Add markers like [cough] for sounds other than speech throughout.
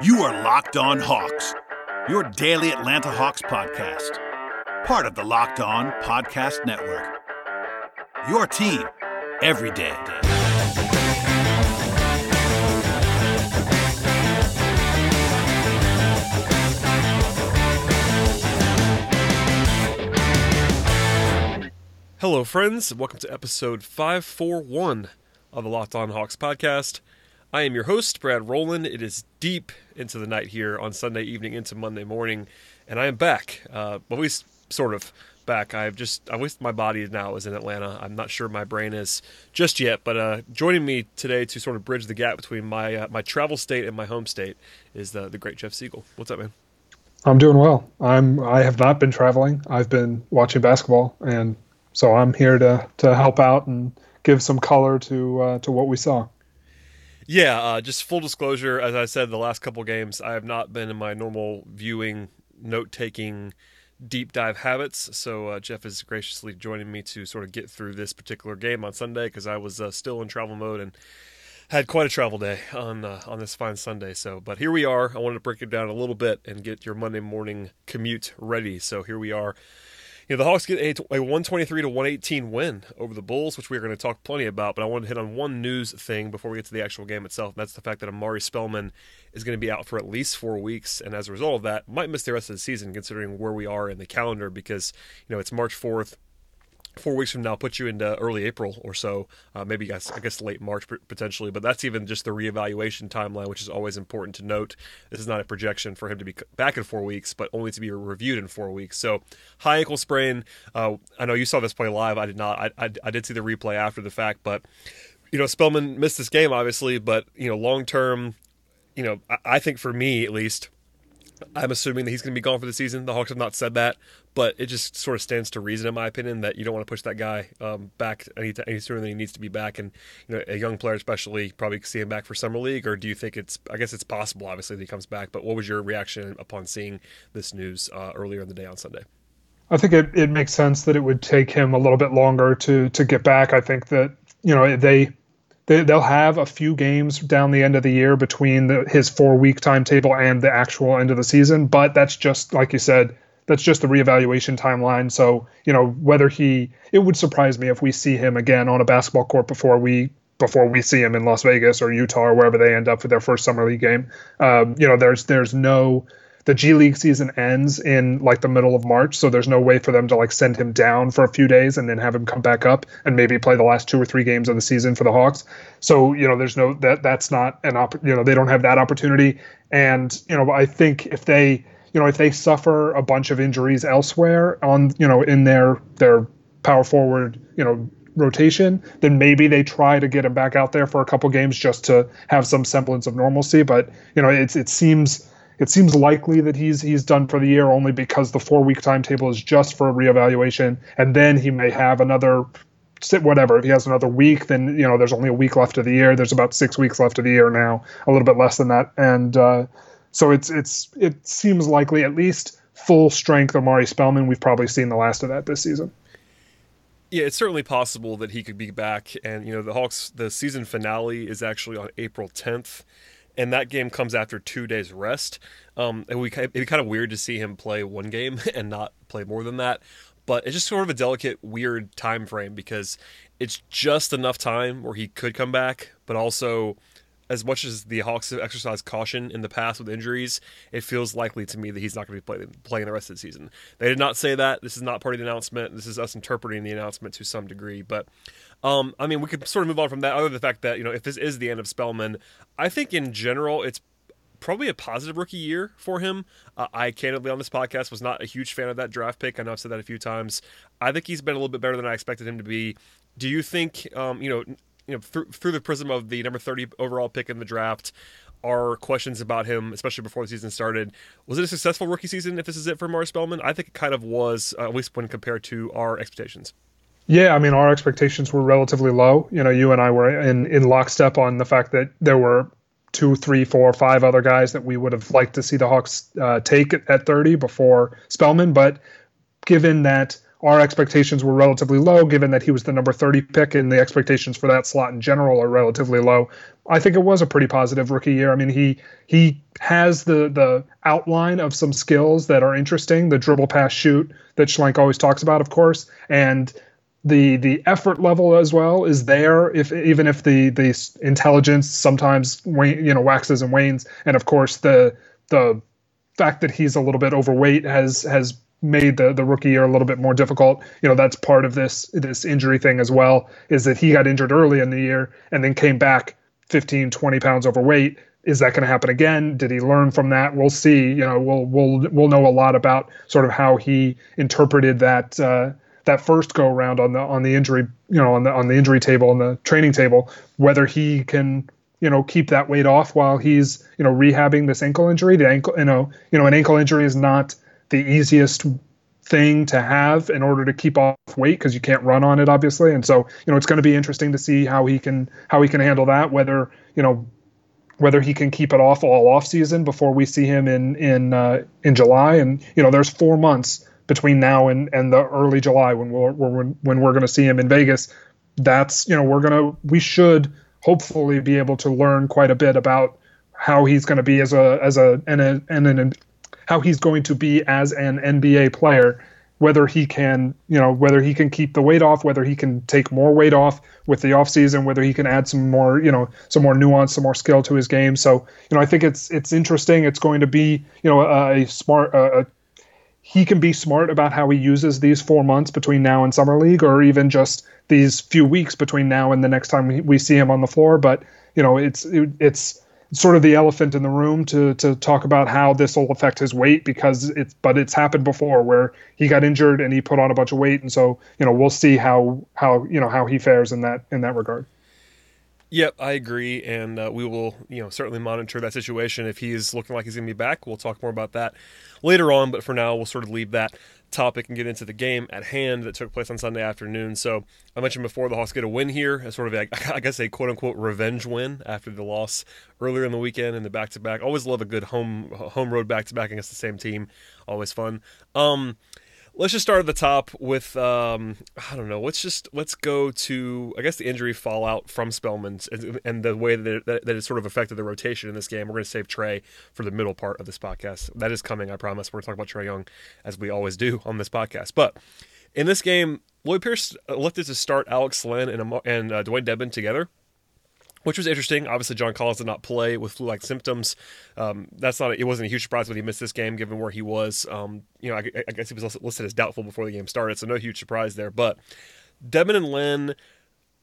You are Locked On Hawks, your daily Atlanta Hawks podcast, part of the Locked On Podcast Network. Your team every day. Hello, friends. Welcome to episode 541 of the Locked On Hawks podcast. I am your host, Brad Rowland. It is deep into the night here on Sunday evening into Monday morning, and I am back. Uh, at least sort of back. I've just I wish my body now is in Atlanta. I'm not sure my brain is just yet, but uh, joining me today to sort of bridge the gap between my uh, my travel state and my home state is the the great Jeff Siegel. What's up, man? I'm doing well. I'm I have not been traveling. I've been watching basketball and so I'm here to to help out and give some color to uh, to what we saw. Yeah, uh, just full disclosure, as I said, the last couple games, I have not been in my normal viewing, note taking, deep dive habits. So uh, Jeff is graciously joining me to sort of get through this particular game on Sunday because I was uh, still in travel mode and had quite a travel day on uh, on this fine Sunday. So, but here we are. I wanted to break it down a little bit and get your Monday morning commute ready. So here we are you know, the Hawks get a, a 123 to 118 win over the Bulls, which we're going to talk plenty about. But I wanted to hit on one news thing before we get to the actual game itself. And that's the fact that Omari Spellman is going to be out for at least four weeks, and as a result of that, might miss the rest of the season, considering where we are in the calendar. Because you know it's March 4th four weeks from now put you into early April or so, uh, maybe I guess, I guess late March potentially. But that's even just the reevaluation timeline, which is always important to note. This is not a projection for him to be back in four weeks, but only to be reviewed in four weeks. So high ankle sprain. Uh, I know you saw this play live. I did not. I, I, I did see the replay after the fact, but you know Spellman missed this game obviously, but you know long term, you know I, I think for me at least I'm assuming that he's going to be gone for the season. The Hawks have not said that, but it just sort of stands to reason, in my opinion, that you don't want to push that guy um, back any, any sooner than he needs to be back. And you know, a young player, especially, probably see him back for summer league. Or do you think it's? I guess it's possible, obviously, that he comes back. But what was your reaction upon seeing this news uh, earlier in the day on Sunday? I think it, it makes sense that it would take him a little bit longer to to get back. I think that you know they they, will have a few games down the end of the year between the, his four week timetable and the actual end of the season. But that's just like you said, that's just the reevaluation timeline. So you know whether he, it would surprise me if we see him again on a basketball court before we before we see him in Las Vegas or Utah or wherever they end up for their first summer league game. Um, you know, there's there's no the G League season ends in like the middle of March, so there's no way for them to like send him down for a few days and then have him come back up and maybe play the last two or three games of the season for the Hawks. So you know, there's no that that's not an op. You know, they don't have that opportunity. And you know, I think if they you know if they suffer a bunch of injuries elsewhere on you know in their their power forward you know rotation, then maybe they try to get him back out there for a couple games just to have some semblance of normalcy. But you know, it's it seems it seems likely that he's he's done for the year only because the four week timetable is just for a reevaluation, and then he may have another sit whatever. If he has another week, then you know there's only a week left of the year. There's about six weeks left of the year now, a little bit less than that, and uh, so it's it's it seems likely at least full strength Omari Spellman. We've probably seen the last of that this season. Yeah, it's certainly possible that he could be back, and you know the Hawks. The season finale is actually on April 10th and that game comes after two days rest. Um, and we it'd be kind of weird to see him play one game [laughs] and not play more than that. But it's just sort of a delicate, weird time frame because it's just enough time where he could come back, but also as much as the Hawks have exercised caution in the past with injuries, it feels likely to me that he's not going to be play, playing the rest of the season. They did not say that. This is not part of the announcement. This is us interpreting the announcement to some degree. But um, I mean, we could sort of move on from that. Other than the fact that you know, if this is the end of Spellman, I think in general it's probably a positive rookie year for him. Uh, I candidly on this podcast was not a huge fan of that draft pick. I know I've said that a few times. I think he's been a little bit better than I expected him to be. Do you think, um, you know, you know, through, through the prism of the number thirty overall pick in the draft, are questions about him, especially before the season started. Was it a successful rookie season? If this is it for Omari Spellman, I think it kind of was, uh, at least when compared to our expectations. Yeah, I mean, our expectations were relatively low. You know, you and I were in in lockstep on the fact that there were two, three, four, five other guys that we would have liked to see the Hawks uh, take at 30 before Spellman. But given that our expectations were relatively low, given that he was the number 30 pick, and the expectations for that slot in general are relatively low. I think it was a pretty positive rookie year. I mean, he he has the the outline of some skills that are interesting, the dribble, pass, shoot that Schlenk always talks about, of course, and the the effort level as well is there. If even if the the intelligence sometimes you know waxes and wanes, and of course the the fact that he's a little bit overweight has has made the the rookie year a little bit more difficult. You know, that's part of this this injury thing as well is that he got injured early in the year and then came back 15 20 pounds overweight. Is that going to happen again? Did he learn from that? We'll see. You know, we'll we'll we'll know a lot about sort of how he interpreted that uh, that first go around on the on the injury, you know, on the on the injury table on the training table, whether he can you know keep that weight off while he's you know rehabbing this ankle injury. The ankle, you know, you know, an ankle injury is not the easiest thing to have in order to keep off weight because you can't run on it obviously. And so you know it's going to be interesting to see how he can how he can handle that whether you know whether he can keep it off all off season before we see him in in uh, in July. And you know there's 4 months between now and and the early July when we're, when we're going to see him in Vegas. That's you know we're going to we should hopefully be able to learn quite a bit about how he's going to be as a as a and, a, and an how he's going to be as an NBA player, whether he can, you know, whether he can keep the weight off, whether he can take more weight off with the offseason, whether he can add some more, you know, some more nuance, some more skill to his game. So, you know, I think it's it's interesting. It's going to be, you know, a, a smart a, he can be smart about how he uses these four months between now and summer league or even just these few weeks between now and the next time we see him on the floor but you know it's it, it's sort of the elephant in the room to to talk about how this will affect his weight because it's but it's happened before where he got injured and he put on a bunch of weight and so you know we'll see how how you know how he fares in that in that regard. Yep, I agree, and uh, we will, you know, certainly monitor that situation. If he's looking like he's going to be back, we'll talk more about that later on. But for now, we'll sort of leave that topic and get into the game at hand that took place on Sunday afternoon. So I mentioned before the Hawks get a win here, as sort of a, [laughs] I guess a quote unquote revenge win after the loss earlier in the weekend and the back to back. Always love a good home home road back to back against the same team. Always fun. Um, let's just start at the top with um, I don't know. Let's just let's go to I guess the injury fallout from Spellman and, and the way that it, that it sort of affected the rotation in this game. We're going to save Trae for the middle part of this podcast. That is coming, I promise. We're going to talk about Trae Young as we always do on this podcast. But in this game, Lloyd Pierce elected to start Alex Len and, and uh, Dewayne Dedmon together which was interesting. Obviously, John Collins did not play with flu-like symptoms. Um, that's not. A, it wasn't a huge surprise when he missed this game, given where he was. Um, you know, I, I, guess he was listed as doubtful before the game started, so no huge surprise there. But Dedmon and Len,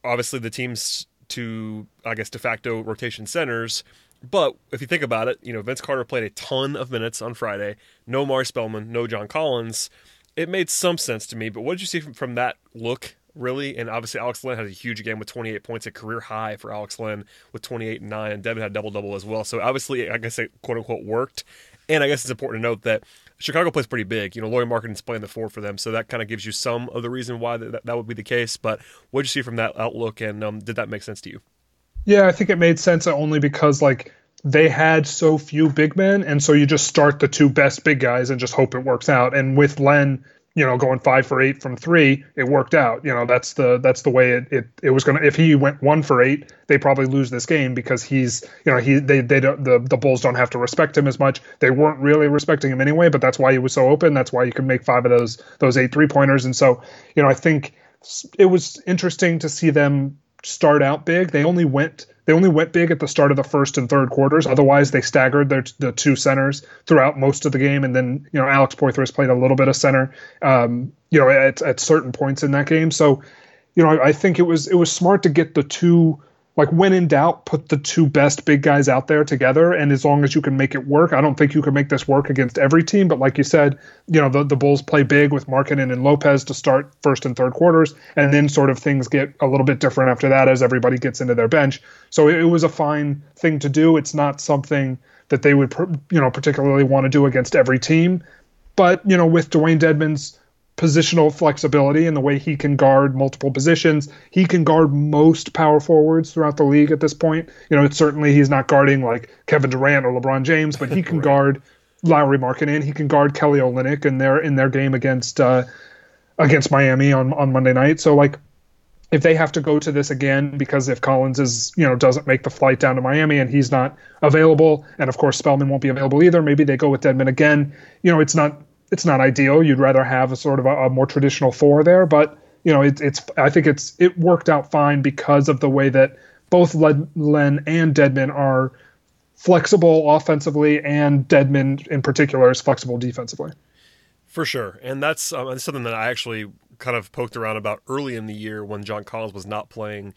obviously the teams to I guess de facto rotation centers. But if you think about it, you know Vince Carter played a ton of minutes on Friday. No Mar Spellman, no John Collins. It made some sense to me. But what did you see from, from that look really. And obviously, Alex Len had a huge game with 28 points, a career high for Alex Len with 28 and 9. And Dedmon had double double as well. So obviously, I guess it quote unquote worked. And I guess it's important to note that Chicago plays pretty big. You know, Lauri Markkanen's playing the four for them, so that kind of gives you some of the reason why that, that would be the case. But what did you see from that outlook, and um, did that make sense to you? Yeah, I think it made sense only because like they had so few big men, and so you just start the two best big guys and just hope it works out. And with Len, you know, going five for eight from three, it worked out. You know, that's the that's the way it it, it was gonna. If he went one for eight, they probably lose this game because he's you know he they they don't the the Bulls don't have to respect him as much. They weren't really respecting him anyway, but that's why he was so open. That's why you could make five of those those eight three pointers. And so you know, I think it was interesting to see them start out big. They only went they only went big at the start of the first and third quarters. Otherwise, they staggered their the two centers throughout most of the game. And then you know Alex Poythress played a little bit of center, um, you know, at, at certain points in that game. So, you know, I, I think it was it was smart to get the two like when in doubt, put the two best big guys out there together. And as long as you can make it work, I don't think you can make this work against every team. But like you said, you know, the, the Bulls play big with Markkanen and Lopez to start first and third quarters. And then sort of things get a little bit different after that as everybody gets into their bench. So it, it was a fine thing to do. It's not something that they would, you know, particularly want to do against every team. But, you know, with Dewayne Dedmon's positional flexibility and the way he can guard multiple positions. He can guard most power forwards throughout the league at this point. You know, it's certainly he's not guarding like Kevin Durant or LeBron James, but he can [laughs] right. guard Lauri Markkanen. He can guard Kelly Olynyk in their in their game against uh, against Miami on on Monday night. So like if they have to go to this again because if Collins is you know doesn't make the flight down to Miami and he's not available, and of course Spellman won't be available either, maybe they go with Dedmon again. You know, it's not it's not ideal. You'd rather have a sort of a, a more traditional four there, but you know, it, it's I think it's it worked out fine because of the way that both Len and Dedmon are flexible offensively, and Dedmon in particular is flexible defensively. For sure, and that's, um, that's something that I actually kind of poked around about early in the year when John Collins was not playing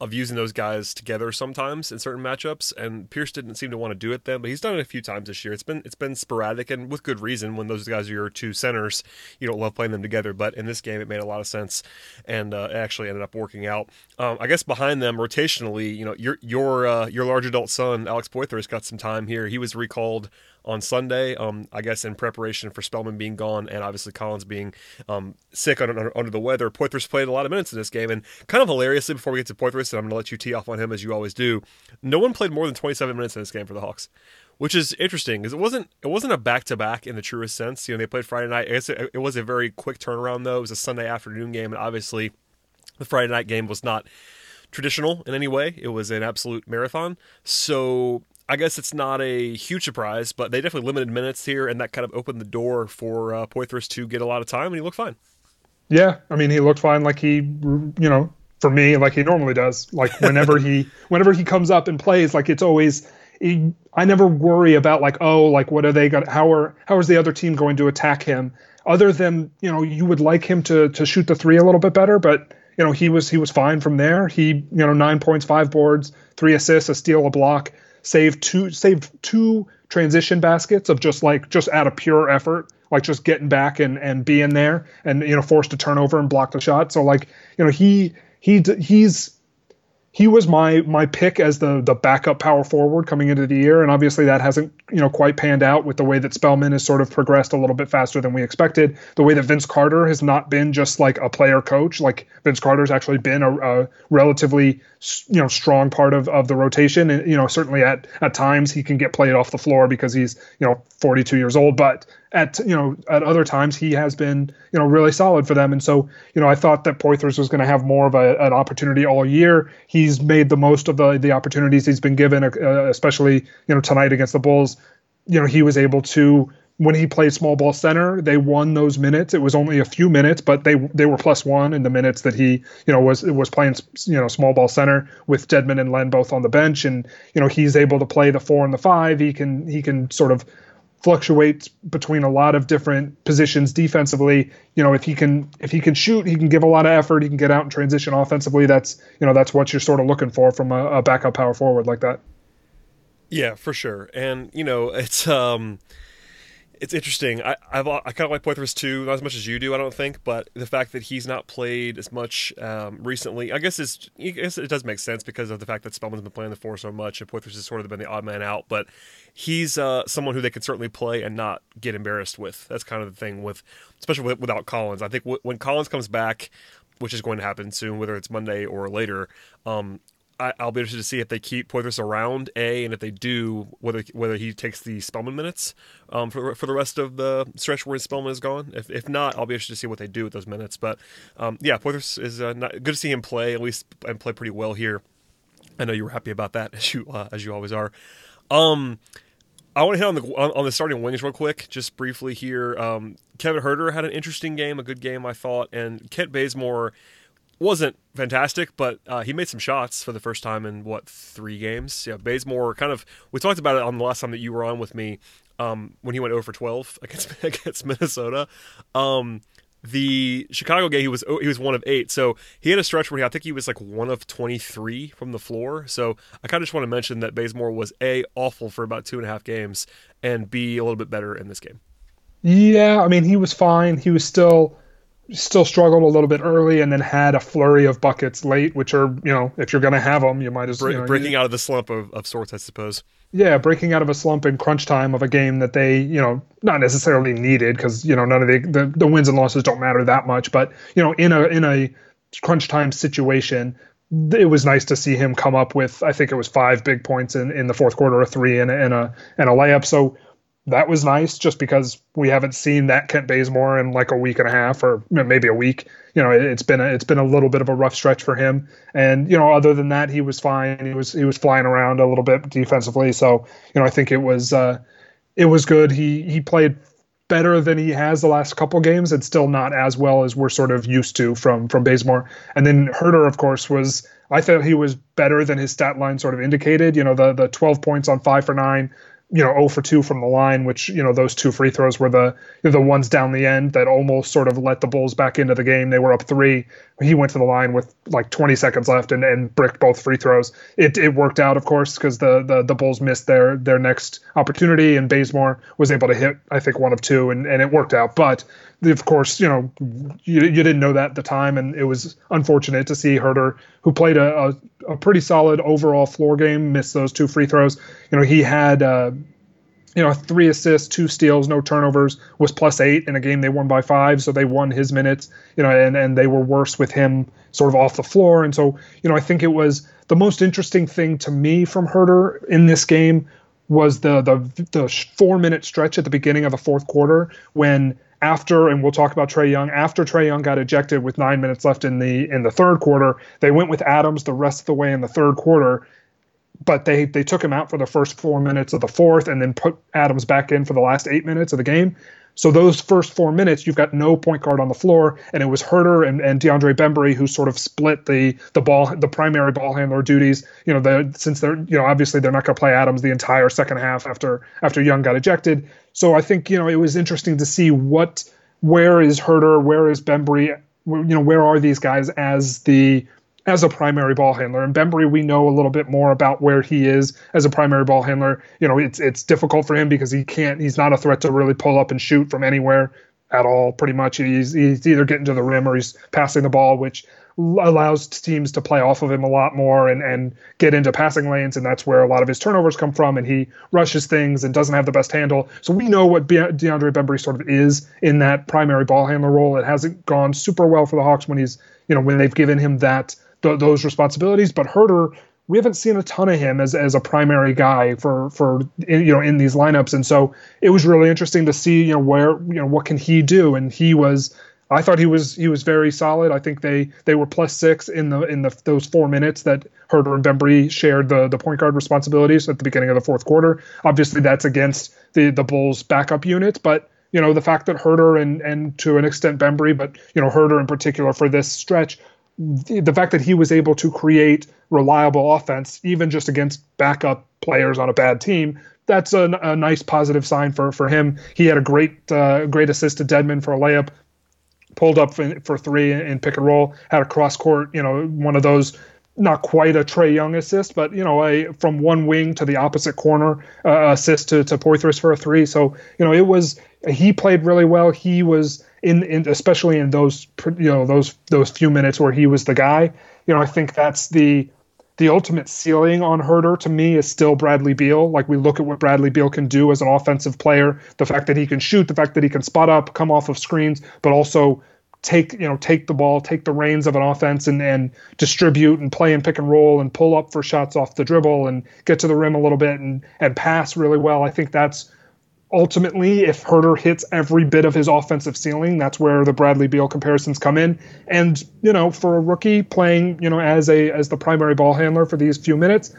of using those guys together sometimes in certain matchups, and Pierce didn't seem to want to do it then, but he's done it a few times this year. It's been it's been sporadic and with good reason. When those guys are your two centers, you don't love playing them together, but in this game it made a lot of sense, and uh, it actually ended up working out. Um, I guess behind them rotationally, you know, your your uh, your large adult son Alex Poythress got some time here. He was recalled on Sunday. Um, I guess in preparation for Spellman being gone and obviously Collins being um, sick under, under the weather. Poythress played a lot of minutes in this game, and kind of hilariously, before we get to Poythress, and I'm going to let you tee off on him as you always do. No one played more than 27 minutes in this game for the Hawks which is interesting because it wasn't it wasn't a back to back in the truest sense. You know, they played Friday night. I guess it, it, was a very quick turnaround though. It was a Sunday afternoon game, and obviously, the Friday night game was not traditional in any way. It was an absolute marathon. So I guess it's not a huge surprise, but they definitely limited minutes here, and that kind of opened the door for uh, Poythress to get a lot of time, and he looked fine. Yeah, I mean, he looked fine, like he, you know, for me, like he normally does. Like [laughs] whenever he, whenever he comes up and plays, like it's always. He, I never worry about like, oh, like what are they going? How are how is the other team going to attack him? Other than you know, you would like him to to shoot the three a little bit better, but you know, he was he was fine from there. He, you know, nine points, five boards, three assists, a steal, a block saved two saved two transition baskets of just like just out of pure effort like just getting back and and being there and you know forced to turn over and block the shot. So like you know he he he's he was my my pick as the the backup power forward coming into the year, and obviously that hasn't you know quite panned out with the way that Spellman has sort of progressed a little bit faster than we expected. The way that Vince Carter has not been just like a player coach, like Vince Carter's actually been a, a relatively you know strong part of, of the rotation, and you know certainly at at times he can get played off the floor because he's you know 42 years old, but at you know at other times he has been you know really solid for them. And so you know I thought that Poythress was going to have more of a, an opportunity all year. He's made the most of the the opportunities he's been given uh, especially you know tonight against the Bulls. You know he was able to when he played small ball center they won those minutes. It was only a few minutes but they they were plus one in the minutes that he you know was was playing you know small ball center with Dedmon and Len both on the bench. And you know he's able to play the four and the five. He can he can sort of fluctuates between a lot of different positions defensively. You know, if he can if he can shoot, he can give a lot of effort. He can get out and transition offensively. That's you know that's what you're sort of looking for from a, a backup power forward like that. Yeah, for sure. And you know, it's um it's interesting. I I've, i kind of like Poythress too, not as much as you do, I don't think. But the fact that he's not played as much um, recently, I guess is I guess it does make sense because of the fact that Spellman's been playing the four so much, and Poythress has sort of been the odd man out. But he's uh, someone who they can certainly play and not get embarrassed with. That's kind of the thing with, especially with, without Collins. I think w- when Collins comes back, which is going to happen soon, whether it's Monday or later. Um, I, will be interested to see if they keep Poythress around a, and if they do, whether whether he takes the Spellman minutes um, for for the rest of the stretch where Spellman is gone. If if not, I'll be interested to see what they do with those minutes. But um, yeah, Poythress is uh, not, good to see him play at least and play pretty well here. I know you were happy about that [laughs] as you uh, as you always are. Um, I want to hit on the on, on, the starting wings real quick, just briefly here. Um, Kevin Huerter had an interesting game, a good game I thought, and Kent Bazemore wasn't fantastic, but uh, he made some shots for the first time in what three games. Yeah, Bazemore kind of. We talked about it on the last time that you were on with me um, when he went over for twelve [laughs] against [laughs] against Minnesota. Um, the Chicago game, he was he was one of eight, so he had a stretch where he, I think he was like one of twenty three from the floor. So I kind of just want to mention that Bazemore was a awful for about two and a half games, and b a little bit better in this game. Yeah, I mean he was fine. He was still still struggled a little bit early and then had a flurry of buckets late, which are, you know, if you're going to have them, you might as well. You know, breaking you, out of the slump of, of sorts, I suppose. Yeah, breaking out of a slump in crunch time of a game that they, you know, not necessarily needed because, you know, none of the, the, the wins and losses don't matter that much. But, you know, in a, in a crunch time situation, it was nice to see him come up with, I think it was five big points in, in the fourth quarter or three and, and a, and a layup. So, that was nice just because we haven't seen that Kent Bazemore in like a week and a half or maybe a week. You know, it, has been a, it's been a little bit of a rough stretch for him. And you know, other than that, he was fine. He was he was flying around a little bit defensively. So you know, I think it was uh, it was good. He he played better than he has the last couple games and still not as well as we're sort of used to from from Bazemore. And then Huerter, of course, was I thought he was better than his stat line sort of indicated. You know, the the 12 points on five for nine, you know 0 for 2 from the line which you know those two free throws were the the ones down the end that almost sort of let the bulls back into the game. They were up 3 he went to the line with like 20 seconds left and, and bricked both free throws. It, it worked out of course because the, the the bulls missed their their next opportunity and Bazemore was able to hit I think one of two and, and it worked out. But of course, you know, you, you didn't know that at the time, and it was unfortunate to see Huerter who played a, a, a pretty solid overall floor game, Missed those two free throws. You know, he had, uh, you know, three assists, two steals, no turnovers, was plus eight in a game they won by five, so they won his minutes, you know, and, and they were worse with him sort of off the floor. And so, you know, I think it was the most interesting thing to me from Huerter in this game was the the the four minute stretch at the beginning of the fourth quarter when after, and we'll talk about Trae Young. After Trae Young got ejected with nine minutes left in the in the third quarter, they went with Adams the rest of the way in the third quarter. But they they took him out for the first four minutes of the fourth, and then put Adams back in for the last eight minutes of the game. So those first four minutes, you've got no point guard on the floor, and it was Huerter and, and DeAndre Bembry who sort of split the the ball the primary ball handler duties. You know, the, since they're you know obviously they're not going to play Adams the entire second half after after Young got ejected. So I think you know it was interesting to see what where is Huerter, where is Bembry, you know where are these guys as the as a primary ball handler. And Bembry, we know a little bit more about where he is as a primary ball handler. You know, it's it's difficult for him because he can't. He's not a threat to really pull up and shoot from anywhere at all. Pretty much, he's he's either getting to the rim or he's passing the ball, which allows teams to play off of him a lot more and, and get into passing lanes. And that's where a lot of his turnovers come from. And he rushes things and doesn't have the best handle. So we know what DeAndre Bembry sort of is in that primary ball handler role. It hasn't gone super well for the Hawks when he's, you know, when they've given him that th- those responsibilities. But Huerter, we haven't seen a ton of him as, as a primary guy for for you know in these lineups, and so it was really interesting to see you know where you know what can he do, and he was. I thought he was he was very solid. I think they they were plus six in the in the those four minutes that Huerter and Bembry shared the the point guard responsibilities at the beginning of the fourth quarter. Obviously, that's against the the Bulls' backup unit, but you know the fact that Huerter and and to an extent Bembry, but you know Huerter in particular for this stretch the fact that he was able to create reliable offense, even just against backup players on a bad team, that's a, a nice positive sign for, for him. He had a great uh, great assist to Dedmon for a layup, pulled up for, for three in pick and roll, had a cross court, you know, one of those not quite a Trae Young assist, but you know, a from one wing to the opposite corner uh, assist to to Poythress for a three. So you know, it was he played really well. He was in, in especially in those you know those those few minutes where he was the guy. You know, I think that's the the ultimate ceiling on Huerter to me is still Bradley Beal. Like we look at what Bradley Beal can do as an offensive player, the fact that he can shoot, the fact that he can spot up, come off of screens, but also take you know take the ball, take the reins of an offense and and distribute and play and pick and roll and pull up for shots off the dribble and get to the rim a little bit and and pass really well. I think that's ultimately, if Huerter hits every bit of his offensive ceiling, that's where the Bradley Beal comparisons come in. And you know, for a rookie playing, you know, as a as the primary ball handler for these few minutes,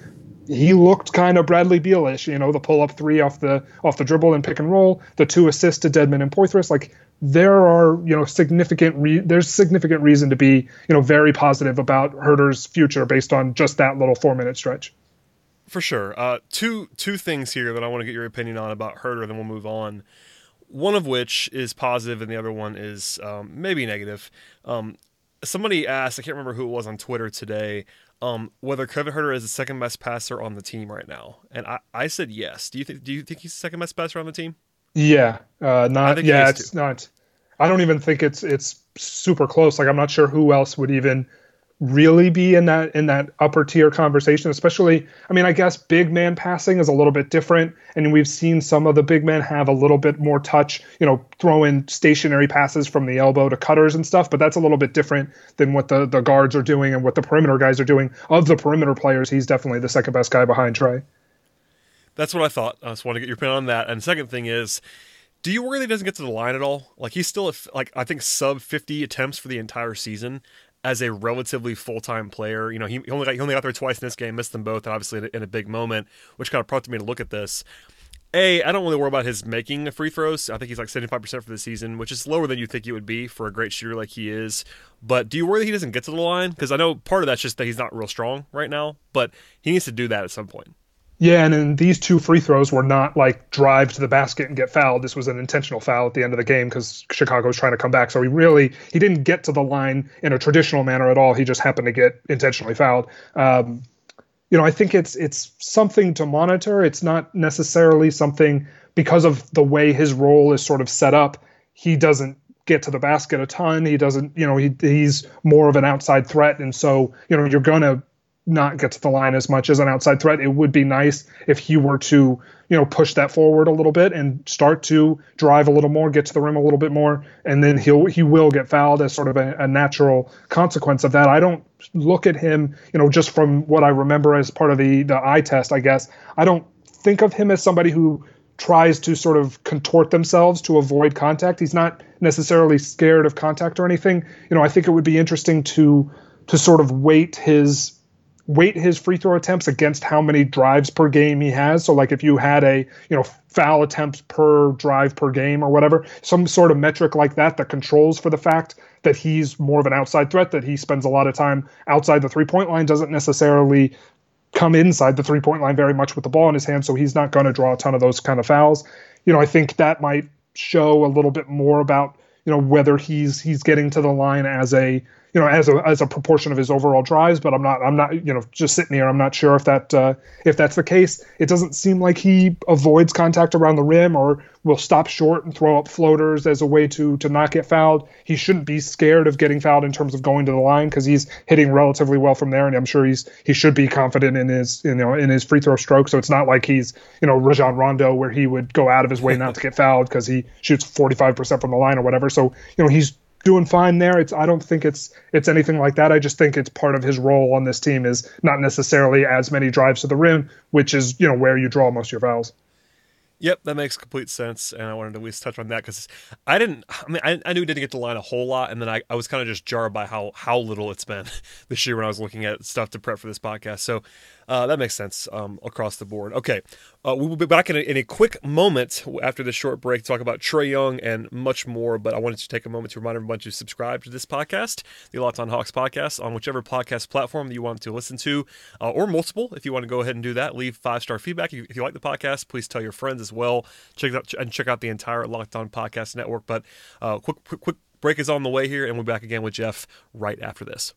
he looked kind of Bradley Bealish. You know, the pull up three off the off the dribble and pick and roll, the two assists to Dedmon and Poythress. Like there are you know significant re- there's significant reason to be you know very positive about Huerter's future based on just that little four minute stretch for sure. Uh, two two things here that I want to get your opinion on about Huerter, then we'll move on. One of which is positive, and the other one is um, maybe negative. Um, somebody asked, I can't remember who it was on Twitter today, um, whether Kevin Huerter is the second best passer on the team right now, and I, I said yes. Do you think Do you think he's the second best passer on the team? Yeah, uh, not yeah, it's too. not. I don't even think it's it's super close. Like I'm not sure who else would even really be in that in that upper tier conversation especially i mean i guess big man passing is a little bit different and we've seen some of the big men have a little bit more touch you know throw in stationary passes from the elbow to cutters and stuff but that's a little bit different than what the the guards are doing and what the perimeter guys are doing of the perimeter players he's definitely the second best guy behind trae That's what I thought. I just want to get your opinion on that. And second thing is, do you worry that he doesn't get to the line at all? Like he's still at, like I think sub 50 attempts for the entire season as a relatively full time player. You know, he, he, only got, he only got there twice in this game, missed them both, and obviously in a, in a big moment, which kind of prompted me to look at this. A, I don't really worry about his making free throws. I think he's like 75% for the season, which is lower than you think he would be for a great shooter like he is. But do you worry that he doesn't get to the line? Because I know part of that's just that he's not real strong right now, but he needs to do that at some point. Yeah, and then these two free throws were not like drive to the basket and get fouled. This was an intentional foul at the end of the game because Chicago was trying to come back. So he really he didn't get to the line in a traditional manner at all. He just happened to get intentionally fouled. Um, you know, I think it's it's something to monitor. It's not necessarily something because of the way his role is sort of set up. He doesn't get to the basket a ton. He doesn't, you know, he he's more of an outside threat, and so you know you're gonna not get to the line as much as an outside threat. It would be nice if he were to, you know, push that forward a little bit and start to drive a little more, get to the rim a little bit more, and then he'll he will get fouled as sort of a, a natural consequence of that. I don't look at him, you know, just from what I remember as part of the the eye test, I guess. I don't think of him as somebody who tries to sort of contort themselves to avoid contact. He's not necessarily scared of contact or anything. You know, I think it would be interesting to to sort of weight his weight his free throw attempts against how many drives per game he has. So like if you had a, you know, foul attempts per drive per game or whatever, some sort of metric like that that controls for the fact that he's more of an outside threat, that he spends a lot of time outside the three point line, doesn't necessarily come inside the three point line very much with the ball in his hand. So he's not going to draw a ton of those kind of fouls. You know, I think that might show a little bit more about, you know, whether he's he's getting to the line as a you know, as a as a proportion of his overall drives. But I'm not I'm not you know just sitting here. I'm not sure if that uh, if that's the case. It doesn't seem like he avoids contact around the rim or will stop short and throw up floaters as a way to to not get fouled. He shouldn't be scared of getting fouled in terms of going to the line because he's hitting relatively well from there, and I'm sure he's he should be confident in his you know in his free throw stroke. So it's not like he's you know Rajon Rondo where he would go out of his way not to get fouled because he shoots 45% from the line or whatever. So you know he's doing fine there. It's I don't think it's it's anything like that. I just think it's part of his role on this team is not necessarily as many drives to the rim, which is you know where you draw most of your fouls. Yep, that makes complete sense, and I wanted to at least touch on that because I didn't. I mean, I, I, knew he didn't get the line a whole lot, and then I, I was kind of just jarred by how how little it's been [laughs] this year when I was looking at stuff to prep for this podcast. So uh, that makes sense um, across the board. Okay, uh, we will be back in a, in a, quick moment after this short break to talk about Trae Young and much more. But I wanted to take a moment to remind everyone to subscribe to this podcast, the Locked On Hawks podcast, on whichever podcast platform that you want to listen to, uh, or multiple. If you want to go ahead and do that, leave five star feedback. If you like the podcast, please tell your friends as well. Check out and check out the entire Locked On Podcast Network. But uh, quick, quick, quick break is on the way here, and we'll be back again with Jeff right after this.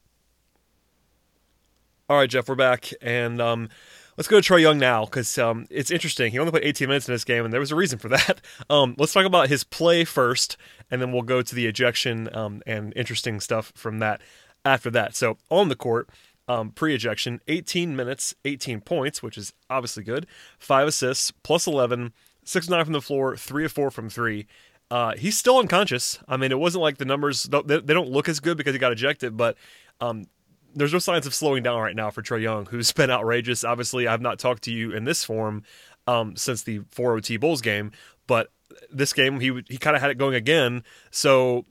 All right, Jeff, we're back, and um, let's go to Trae Young now because um, it's interesting. He only played 18 minutes in this game, and there was a reason for [laughs] that. Um, let's talk about his play first, and then we'll go to the ejection um, and interesting stuff from that after that. So on the court, um, pre-ejection, 18 minutes, 18 points, which is obviously good. Five assists, plus 11, six nine from the floor, three of four from three. Uh, he's still unconscious. I mean, it wasn't like the numbers; they, don't look as good because he got ejected, but um, there's no signs of slowing down right now for Trae Young, who's [laughs] been outrageous. Obviously, I've not talked to you in this form um, since the 4OT Bulls game, but this game he he kind of had it going again. So,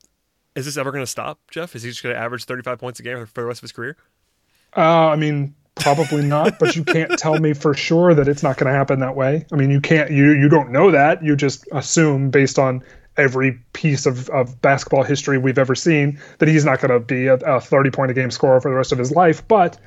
is this ever going to stop, Jeff? Is he just going to average 35 points a game for the rest of his career? Uh, I mean, probably not. but you can't tell me for sure that it's not going to happen that way. I mean, you can't. You you don't know that. You just assume based on every piece of, of basketball history we've ever seen that he's not going to be a, a 30 point a game scorer for the rest of his life. But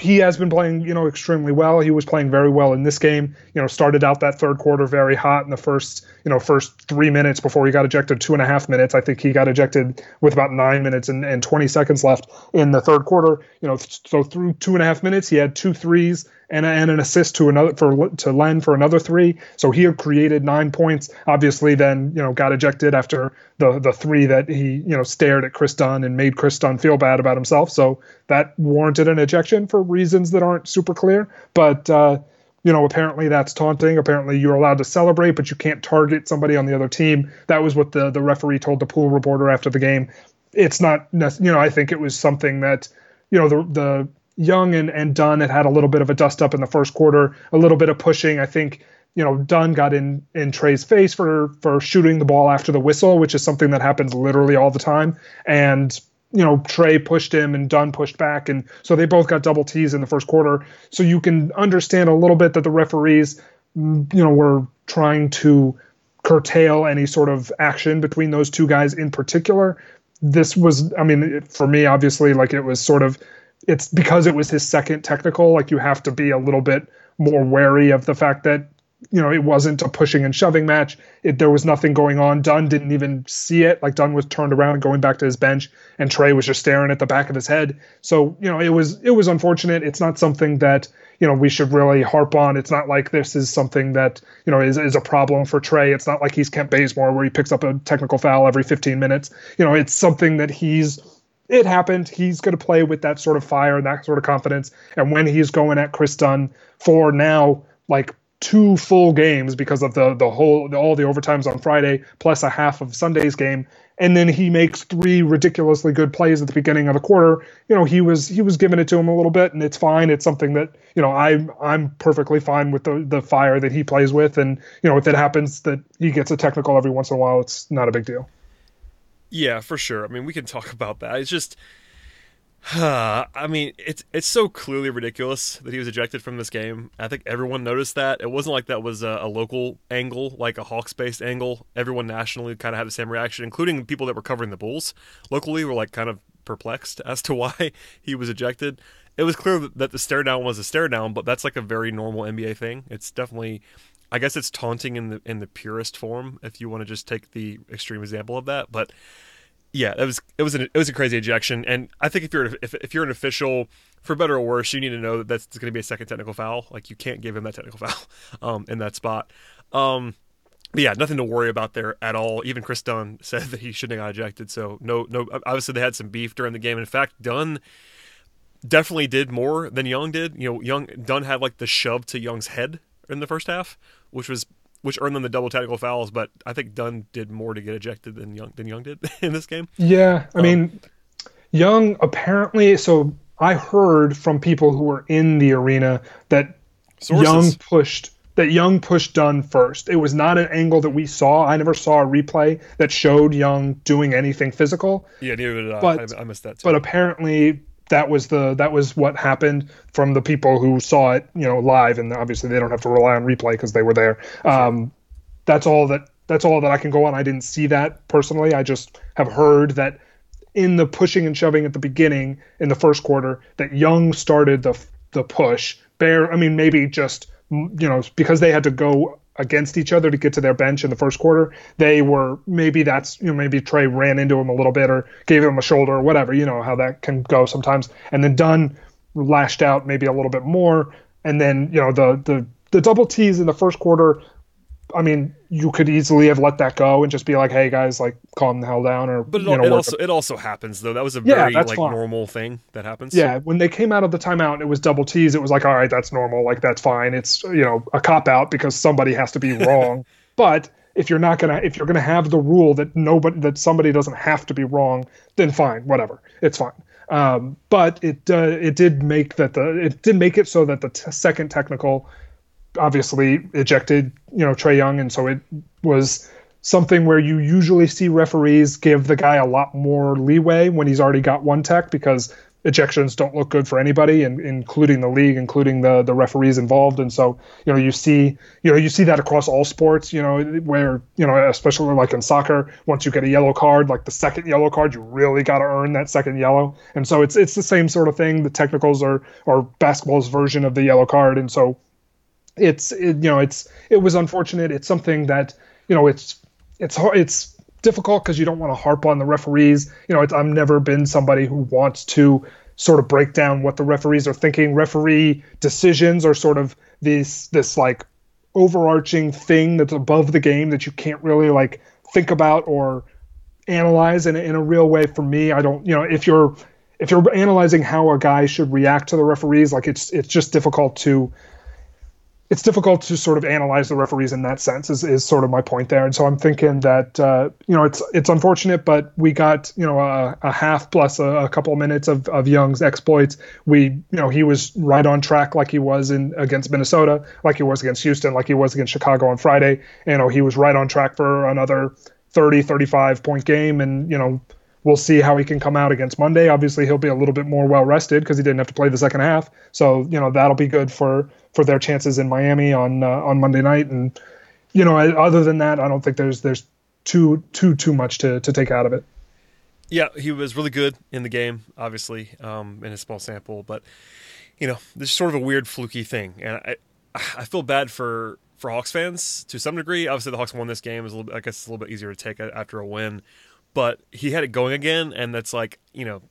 he has been playing, you know, extremely well. He was playing very well in this game. You know, started out that third quarter very hot in the first, you know, first three minutes before he got ejected, two and a half minutes. I think he got ejected with about nine minutes and, and 20 seconds left in the third quarter. You know, so through two and a half minutes, he had two threes and, and an assist to another for to Len for another three. So he created nine points. Obviously, then you know got ejected after the the three that he you know stared at Kris Dunn and made Kris Dunn feel bad about himself. So that warranted an ejection for reasons that aren't super clear. But uh, you know, apparently that's taunting. Apparently you're allowed to celebrate, but you can't target somebody on the other team. That was what the the referee told the pool reporter after the game. It's not, you know, I think it was something that, you know, the the Young and, and Dunn had had a little bit of a dust up in the first quarter, a little bit of pushing. I think you know Dunn got in in Trae's face for for shooting the ball after the whistle, which is something that happens literally all the time. And you know Trae pushed him and Dunn pushed back, and so they both got double tees in the first quarter. So you can understand a little bit that the referees, mm, you know, were trying to curtail any sort of action between those two guys in particular. This was, I mean, for me, obviously, like it was sort of, it's because it was his second technical. Like you have to be a little bit more wary of the fact that you know, it wasn't a pushing and shoving match. It, there was nothing going on. Dunn didn't even see it. Like Dunn was turned around going back to his bench, and Trae was just staring at the back of his head. So you know, it was it was unfortunate. It's not something that you know we should really harp on. It's not like this is something that you know is is a problem for Trae. It's not like he's Kent Bazemore where he picks up a technical foul every 15 minutes. You know, it's something that he's it happened. He's going to play with that sort of fire and that sort of confidence. And when he's going at Kris Dunn for now, like two full games because of the the whole all the overtimes on Friday plus a half of Sunday's game. And then he makes three ridiculously good plays at the beginning of the quarter. You know he was he was giving it to him a little bit and it's fine. It's something that you know I I'm, perfectly fine with the the fire that he plays with. And you know if it happens that he gets a technical every once in a while it's not a big deal. Yeah for sure. I mean we can talk [laughs] about that. It's just I mean, it's it's so clearly ridiculous that he was ejected from this game. I think everyone noticed that. It wasn't like that was a, a local angle, like a Hawks-based angle. Everyone nationally kind of had the same reaction, including people that were covering the Bulls locally were like kind of perplexed as to [laughs] why he was ejected. It was clear that the stare down was a stare down, but that's like a very normal NBA thing. It's definitely I guess it's taunting in the in the purest form if you want to just take the extreme example of that, but yeah, it was it was an, it was a crazy ejection, and I think if you're if, if you're an official, for better or worse, you need to know that that's going to be a second technical foul. Like you can't give him that technical [laughs] foul um, in that spot. Um, but yeah, nothing to worry about there at all. Even Kris Dunn [laughs] said that he shouldn't have got ejected. So no, no. Obviously, they had some beef during the game. In fact, Dunn definitely did more than Young did. You know, Young Dunn had like the shove to Young's head in the first half, which was which earned them the double technical fouls. But I think Dunn did more to get ejected than Young than Young did [laughs] in this game. Yeah, I um, mean, Young apparently. So I heard from people who were in the arena that sources. Young pushed that Young pushed Dunn first. It was not an angle that we saw. I never saw a replay that showed Young doing anything physical. Yeah, neither did I. But, I, I missed that too. But apparently that was the that was what happened from the people who saw it, you know, live, and obviously they don't have to rely on replay because they were there. Um, that's all that that's all that I can go on. I didn't see that personally. I just have heard that in the pushing and shoving at the beginning in the first quarter, that Young started the the push. Bear, I mean, maybe just you know because they had to go against each other to get to their bench in the first quarter. They were maybe that's you know maybe Trae ran into him a little bit or gave him a shoulder or whatever. You know how that can go sometimes. And then Dunn lashed out maybe a little bit more. And then you know the the the double T's in the first quarter I mean, you could easily have let that go and just be like, "Hey guys, like calm the hell down." Or but it, you know, it also it also happens though. That was a very like fine. normal thing that happens. Yeah, when they came out of the timeout, it was double T's. It was like, all right, that's normal. Like that's fine. It's you know a cop out because somebody has to be [laughs] wrong. but if you're not gonna if you're gonna have the rule that nobody that somebody doesn't have to be wrong, then fine, whatever, it's fine. Um, but it uh, it did make that the it did make it so that the t- second technical obviously ejected, you know, Trae Young, and so it was something where you usually see referees give the guy a lot more leeway when he's already got one tech because ejections don't look good for anybody, and including the league, including the the referees involved. And so, you know, you see, you know, you see that across all sports. You know, where you know, especially like in soccer, once you get a yellow card, like the second yellow card, you really got to earn that second yellow. And so it's it's the same sort of thing. The technicals are are basketball's version of the yellow card, and so it's it, you know it's it was unfortunate. It's something that you know it's it's it's difficult because you don't want to harp on the referees. You know, I've never been somebody who wants to sort of break down what the referees are thinking. Referee decisions are sort of this this like overarching thing that's above the game that you can't really like think about or analyze in in a real way. For me, I don't. You know, if you're if you're analyzing how a guy should react to the referees, like it's it's just difficult to it's difficult to sort of analyze the referees in that sense is, is sort of my point there and so i'm thinking that uh, you know it's it's unfortunate but we got you know a, a half plus a, a, couple of minutes of, of young's exploits we you know he was right on track like he was in against minnesota like he was against houston like he was against chicago on friday you know he was right on track for another 30 35 point game and you know we'll see how he can come out against Monday. Obviously, he'll be a little bit more well rested because he didn't have to play the second half. So you know that'll be good for for their chances in Miami on uh, on Monday night. And you know, other than that, I don't think there's there's too too too much to to take out of it. Yeah, he was really good in the game, obviously, um, in a small sample, but you know, this is sort of a weird fluky thing, and I I feel bad for for Hawks fans to some degree. Obviously, the Hawks won this game. Is a little, I guess, it's a little bit easier to take after a win but he had it going again, and that's like you know,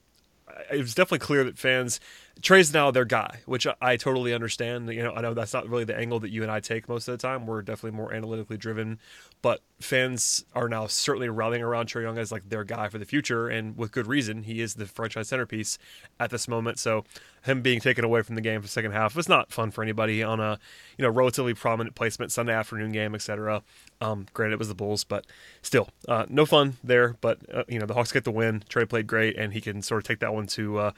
it was definitely clear that fans Trae's now their guy, which I, I, totally understand. You know, I know that's not really the angle that you and I take most of the time. We're definitely more analytically driven, but fans are now certainly rallying around Trae Young as like their guy for the future, and with good reason. He is the franchise centerpiece at this moment. So him being taken away from the game for the second half was not fun for anybody on a you know relatively prominent placement Sunday afternoon game, etc. Um, granted, it was the Bulls, but still, uh, no fun there. But uh, you know, the Hawks get the win. Trae played great, and he can sort of take that one to uh,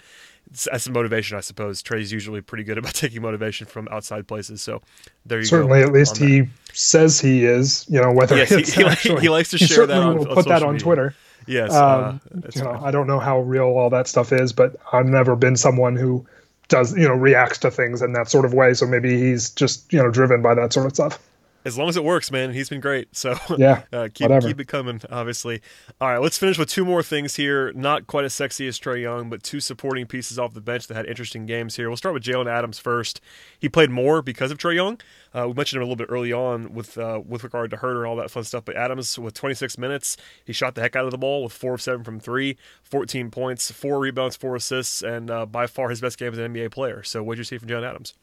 as some motivation, I suppose. Trae's usually pretty good about [laughs] taking motivation from outside places. So there you certainly, go. Certainly, at least he says he is. You know, whether yes, he, actually, he, likes to share that. On, will put that on media. Twitter. Yes, uh, um, you know, I don't know how real all that stuff is, but I've never been someone who does you know reacts to things in that sort of way. So maybe he's just you know driven by that sort of stuff as long as it works, man, he's been great. So yeah, [laughs] uh, keep whatever. keep it coming. Obviously. All right, let's finish with two more things here. Not quite as sexy as Trae Young, but two supporting pieces off the bench that had interesting games here. We'll start with Jalen Adams first. He played more because of Trae Young. Uh, we mentioned him a little bit early on with uh, with regard to Huerter and all that fun stuff. But Adams with 26 minutes, he shot the heck out of the ball with four of seven from three, 14 points, four rebounds, four assists, and uh, by far his best game as an NBA player. So what did you see from Jalen Adams?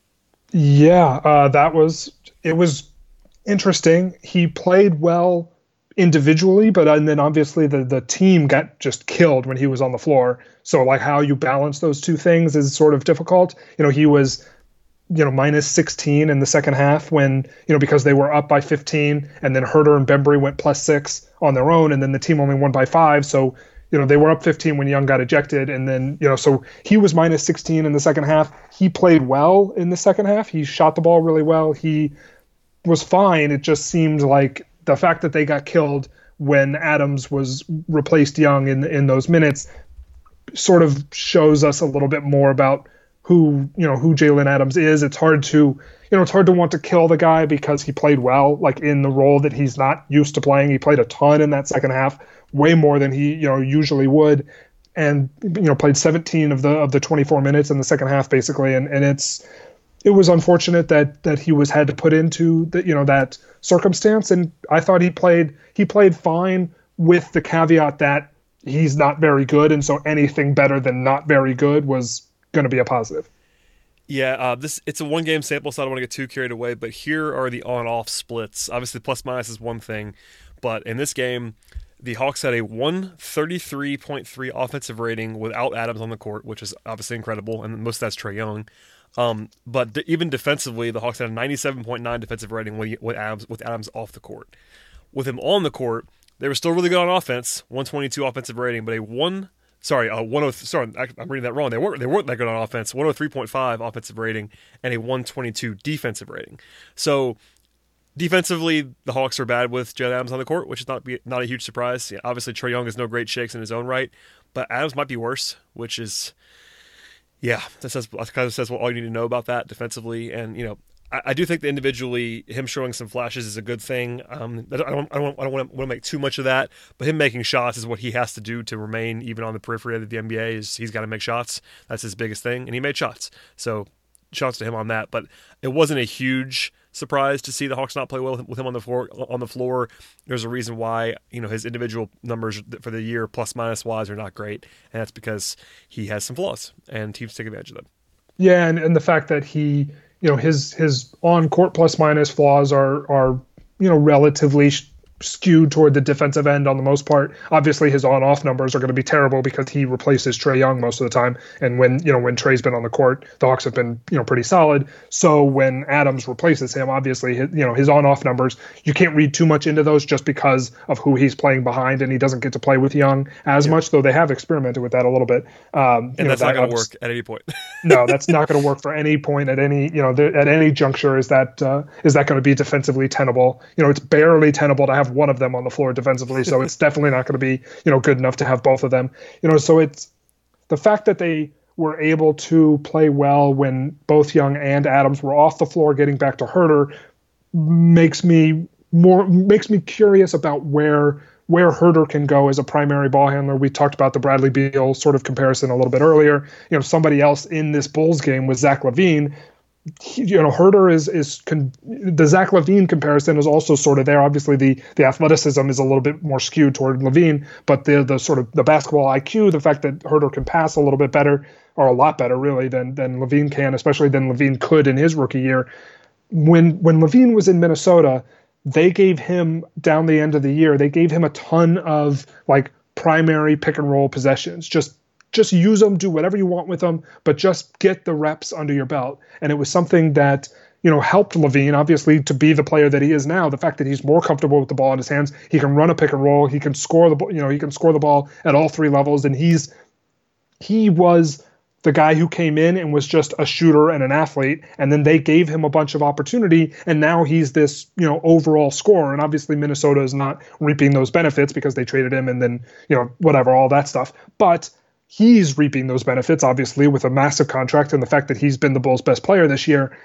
Yeah, uh, that was it was interesting. He played well individually, but uh, and then obviously the the team got just killed when he was on the floor. So like how you balance those two things is sort of difficult. You know, he was you know minus 16 in the second half when you know because they were up by 15 and then Huerter and Bembry went plus 6 on their own and then the team only won by 5 so you know they were up 15 when Young got ejected and then you know so he was minus 16 in the second half he played well in the second half he shot the ball really well he was fine. It just seemed like the fact that they got killed when Adams was replaced Young in in those minutes sort of shows us a little bit more about who you know who Jalen Adams is. It's hard to you know it's hard to want to kill the guy because he played well, like in the role that he's not used to playing. He played a ton in that second half, way more than he you know usually would, and you know played 17 of the of the 24 minutes in the second half basically, and and it's it was unfortunate that that he was had to put into the, you know that circumstance and I thought he played he played fine with the caveat that he's not very good and so anything better than not very good was going to be a positive. Yeah, uh, this it's a one game sample, so I don't want to get too carried away. But here are the on off splits. Obviously, plus minus is one thing, but in this game, the Hawks had a 133.3 offensive rating without Adams on the court, which is obviously incredible, and most of that's Trae Young. Um, but even defensively, the Hawks had a 97.9 defensive rating with Adams with Adams off the court. With him on the court, they were still really good on offense, 122 offensive rating, but a one sorry, a 10 sorry, I'm reading that wrong. They weren't they weren't that good on offense, 103.5 offensive rating and a 122 defensive rating. So defensively, the Hawks are bad with Jalen Adams on the court, which is not not a huge surprise. Yeah, obviously, Trae Young is no great shakes in his own right, but Adams might be worse, which is yeah, that says that kind of says what all you need to know about that defensively. And you know, I, I do think that individually, him showing some flashes is a good thing. Um, I don't, I don't, I don't want to make too much of that, but him making shots is what he has to do to remain even on the periphery of the NBA. Is he's got to make shots. That's his biggest thing, and he made shots. So, shouts to him on that. But it wasn't a huge surprised to see the Hawks not play well with him on the floor. On the floor, there's a reason why you know his individual numbers for the year plus minus wise are not great, and that's because he has some flaws, and teams take advantage of them. Yeah, and, and the fact that he, you know, his his on court plus minus flaws are are you know relatively skewed toward the defensive end on the most part. Obviously, his on-off numbers are going to be terrible because he replaces Trae Young most of the time. And when you know when Trae's been on the court, the Hawks have been you know pretty solid. So when Adams replaces him, obviously his, you know his on-off numbers you can't read too much into those just because of who he's playing behind, and he doesn't get to play with Young as yeah. much. Though they have experimented with that a little bit. Um, and that's know, not going to work at any point. [laughs] no, that's not going to work for any point at any you know at any juncture. Is that uh, is that going to be defensively tenable? You know, it's barely tenable to have have one of them on the floor defensively, so it's definitely not going to be you know good enough to have both of them. You know, so it's the fact that they were able to play well when both Young and Adams were off the floor, getting back to Huerter makes me more makes me curious about where where Huerter can go as a primary ball handler. We talked about the Bradley Beal sort of comparison a little bit earlier. You know, somebody else in this Bulls game was Zach LaVine, you know, Huerter is is con- the Zach LaVine comparison is also sort of there. Obviously, the the athleticism is a little bit more skewed toward LaVine, but the the sort of the basketball IQ, the fact that Huerter can pass a little bit better or a lot better really than than LaVine can, especially than LaVine could in his rookie year. When when LaVine was in Minnesota, they gave him down the end of the year, they gave him a ton of like primary pick and roll possessions, just just use them, do whatever you want with them, but just get the reps under your belt. And it was something that you know helped LaVine obviously to be the player that he is now. The fact that he's more comfortable with the ball in his hands, he can run a pick and roll, he can score the you know he can score the ball at all three levels, and he's he was the guy who came in and was just a shooter and an athlete and then they gave him a bunch of opportunity and now he's this you know overall scorer and obviously minnesota is not reaping those benefits because they traded him and then you know whatever all that stuff but he's reaping those benefits, obviously, with a massive contract and the fact that he's been the Bulls' best player this year.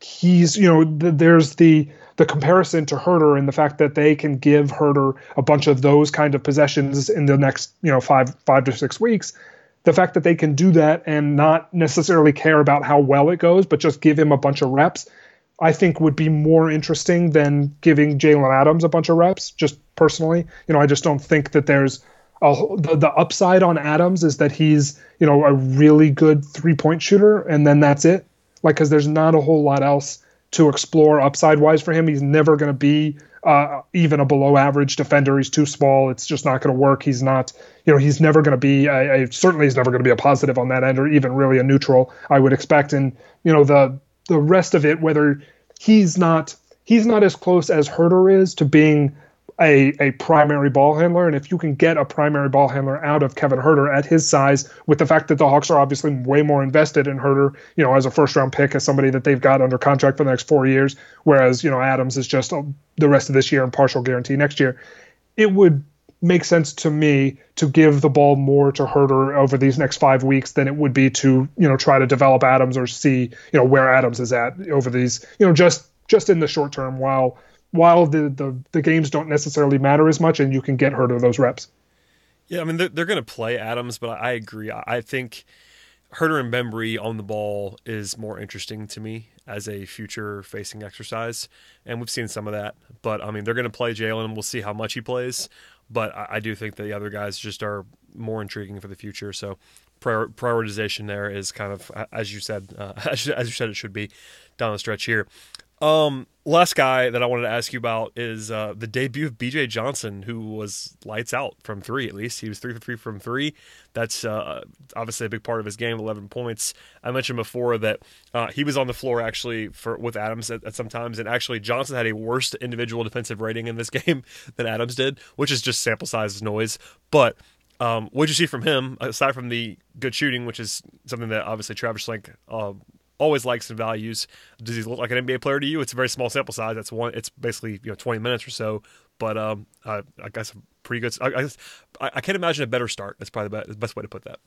He's, you know, th- there's the the comparison to Huerter and the fact that they can give Huerter a bunch of those kind of possessions in the next, you know, five five to six weeks. The fact that they can do that and not necessarily care about how well it goes, but just give him a bunch of reps, I think would be more interesting than giving Jalen Adams a bunch of reps. Just personally, you know, I just don't think that there's the, the upside on Adams is that he's you know a really good three point shooter, and then that's it. Like because there's not a whole lot else to explore upside wise for him. He's never going to be uh, even a below average defender. He's too small. It's just not going to work. He's not, you know, he's never going to be. A, a, certainly, he's never going to be a positive on that end, or even really a neutral. I would expect, and you know, the the rest of it, whether he's not he's not as close as Huerter is to being a, a primary ball handler. And if you can get a primary ball handler out of Kevin Huerter at his size, with the fact that the Hawks are obviously way more invested in Huerter, you know, as a first round pick, as somebody that they've got under contract for the next four years, whereas, you know, Adams is just the rest of this year and partial guarantee next year, it would make sense to me to give the ball more to Huerter over these next five weeks than it would be to, you know, try to develop Adams or see, you know, where Adams is at over these, you know, just just in the short term while while the, the, the games don't necessarily matter as much and you can get Huerter those reps. Yeah, I mean, they're, they're going to play Adams, but I agree. I think Huerter and Bembry on the ball is more interesting to me as a future facing exercise. And we've seen some of that. But, I mean, they're going to play Jalen, we'll see how much he plays. But I, I do think the other guys just are more intriguing for the future. So prior, prioritization there is kind of, as you said, uh, [laughs] as, as you said it should be down the stretch here. Um, last guy that I wanted to ask you about is uh, the debut of BJ Johnson, who was lights out from three at least. He was three for three from three. That's uh, obviously a big part of his game. Eleven points. I mentioned before that uh, he was on the floor actually for with Adams at, at sometimes, and actually Johnson had a worse individual defensive rating in this [laughs] game than Adams did, which is just sample size noise. But um, what did you see from him aside from the good shooting, which is something that obviously Travis Schlenk uh, always likes and values. Does he look like an NBA player to you? It's a very small sample size. That's one. It's basically you know 20 minutes or so. But um, I, I guess pretty good. I, I, I can't imagine a better start. That's probably the best, the best way to put that.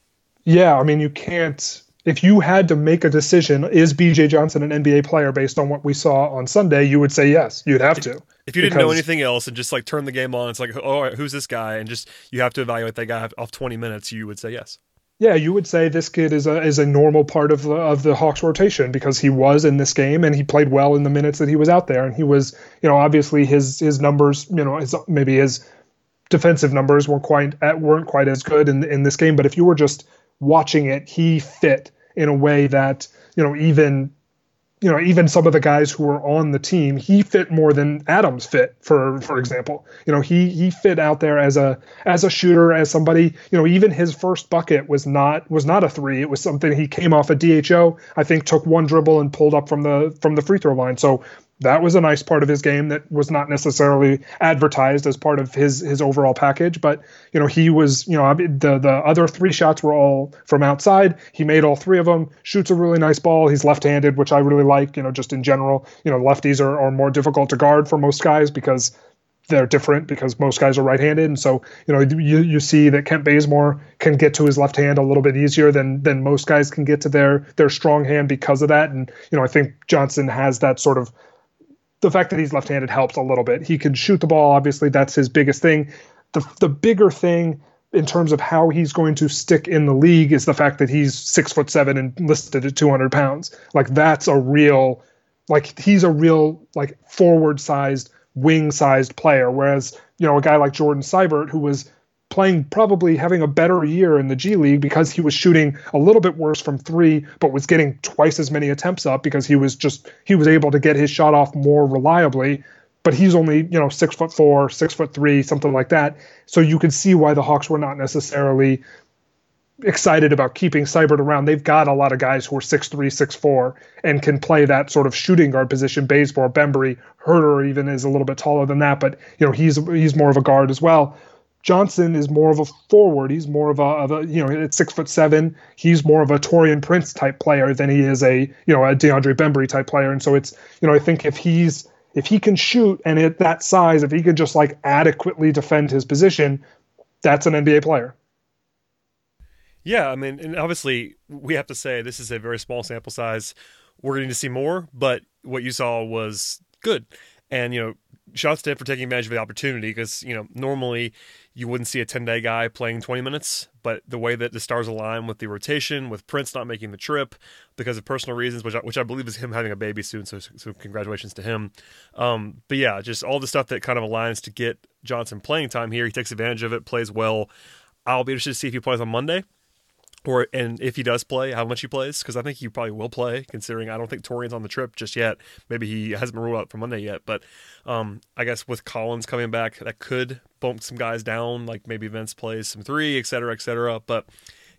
Yeah, I mean you can't. If you had to make a decision, is BJ Johnson an NBA player based on what we saw on Sunday? You would say yes. You'd have to. If you didn't know anything else and just like turn the game on, it's like, oh, who's this guy? And just you have to evaluate that guy off 20 minutes. You would say yes yeah, you would say this kid is a is a normal part of the of the Hawks rotation because he was in this game and he played well in the minutes that he was out there. And he was you know obviously his his numbers you know his maybe his defensive numbers weren't quite weren't quite as good in in this game. But if you were just watching it he fit in a way that you know even you know, even some of the guys who were on the team, he fit more than Adams fit, for for example. You know, he he fit out there as a as a shooter, as somebody, you know, even his first bucket was not was not a three. It was something he came off a DHO, I think took one dribble and pulled up from the from the free throw line. So that was a nice part of his game that was not necessarily advertised as part of his his overall package but you know he was you know the the other three shots were all from outside. He made all three of them shoots a really nice ball. He's left-handed which i really like you know just in general. You know lefties are, are more difficult to guard for most guys because they're different because most guys are right-handed, and so you know you you see that Kent Bazemore can get to his left hand a little bit easier than than most guys can get to their their strong hand because of that. And you know I think Johnson has that sort of the fact that he's left-handed helps a little bit. He can shoot the ball. Obviously, that's his biggest thing. The the bigger thing in terms of how he's going to stick in the league is the fact that he's six foot seven and listed at 200 pounds. Like that's a real, like he's a real like forward sized, wing sized player. Whereas you know a guy like Jordan Sibert who was playing probably having a better year in the G League because he was shooting a little bit worse from three, but was getting twice as many attempts up because he was just he was able to get his shot off more reliably. But he's only you know six foot four, six foot three, something like that. So you can see why the Hawks were not necessarily excited about keeping Sibert around. They've got a lot of guys who are six three, six four, and can play that sort of shooting guard position. Bazemore, Bembry, Huerter even is a little bit taller than that, but you know he's he's more of a guard as well. Johnson is more of a forward. He's more of a, of a, you know at six foot seven. He's more of a Taurean Prince type player than he is a you know a DeAndre Bembry type player. And so it's you know I think if he's if he can shoot and at that size, if he can just like adequately defend his position, that's an NBA player. Yeah, I mean, and obviously we have to say this is a very small sample size. We're going to see more, but what you saw was good. And you know, shots to him for taking advantage of the opportunity because you know normally you wouldn't see a 10 day guy playing 20 minutes, but the way that the stars align with the rotation, with Prince not making the trip because of personal reasons, which I, which I believe is him having a baby soon, so, so congratulations to him. Um, but yeah, just all the stuff that kind of aligns to get Johnson playing time here. He takes advantage of it, plays well. I'll be interested to see if he plays on Monday or and if he does play, how much he plays, because I think he probably will play. Considering I don't think Taurean's on the trip just yet. Maybe he hasn't been ruled out for Monday yet, but um, I guess with Collins coming back, that could bump some guys down. Like maybe Vince plays some three, et cetera, et cetera. But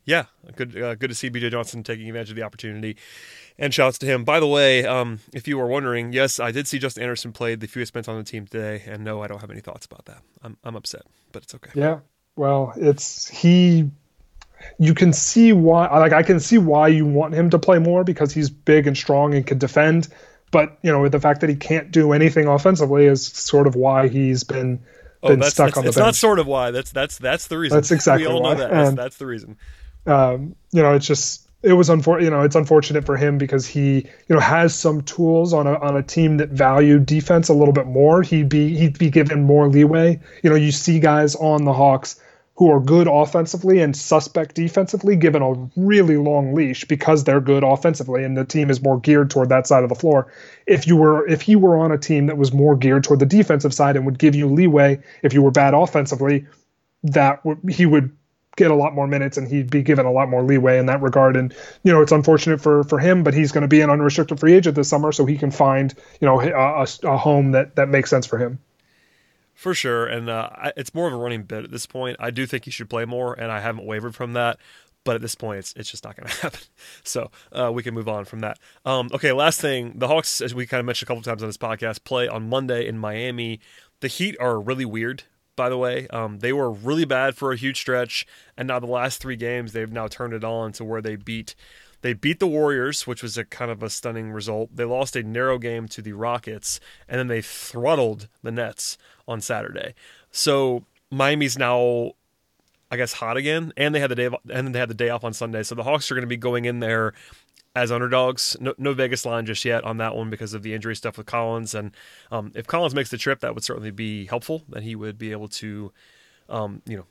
yeah, good uh, good to see BJ Johnson taking advantage of the opportunity. And shouts to him. By the way, um, if you were wondering, yes, I did see Justin Anderson played the fewest minutes on the team today, and no, I don't have any thoughts about that. I'm I'm upset, but it's okay. Yeah, well, it's he you can see why like I can see why you want him to play more because he's big and strong and can defend. But you know, the fact that he can't do anything offensively is sort of why he's been oh, been that's, stuck that's, on the it's bench. not sort of why. That's that's that's the reason. That's exactly we all why. know that. That's, that's the reason. Um, you know, it's just it was unfortunate. You know, it's unfortunate for him because he you know has some tools on a on a team that value defense a little bit more. He'd be he'd be given more leeway. You know, you see guys on the Hawks who are good offensively and suspect defensively given a really long leash because they're good offensively and the team is more geared toward that side of the floor. If you were if he were on a team that was more geared toward the defensive side and would give you leeway if you were bad offensively, that w- he would get a lot more minutes and he'd be given a lot more leeway in that regard and you know it's unfortunate for for him but he's going to be an unrestricted free agent this summer so he can find you know a, a home that that makes sense for him for sure, and uh, it's more of a running bit at this point. I do think he should play more, and I haven't wavered from that. But at this point, it's it's just not going [laughs] to happen. So uh, we can move on from that. Um, okay, last thing: the Hawks, as we kind of mentioned a couple times on this podcast, play on Monday in Miami. The Heat are really weird by the way. Um, they were really bad for a huge stretch, and now the last three games they've now turned it on to where they beat they beat the Warriors, which was a kind of a stunning result. They lost a narrow game to the Rockets, and then they throttled the Nets on Saturday. So Miami's now, I guess, hot again, and they had the day, and they had the day off on Sunday. So the Hawks are going to be going in there as underdogs. No, no, Vegas line just yet on that one because of the injury stuff with Collins. And um, if Collins makes the trip, that would certainly be helpful. Then he would be able to, um, you know,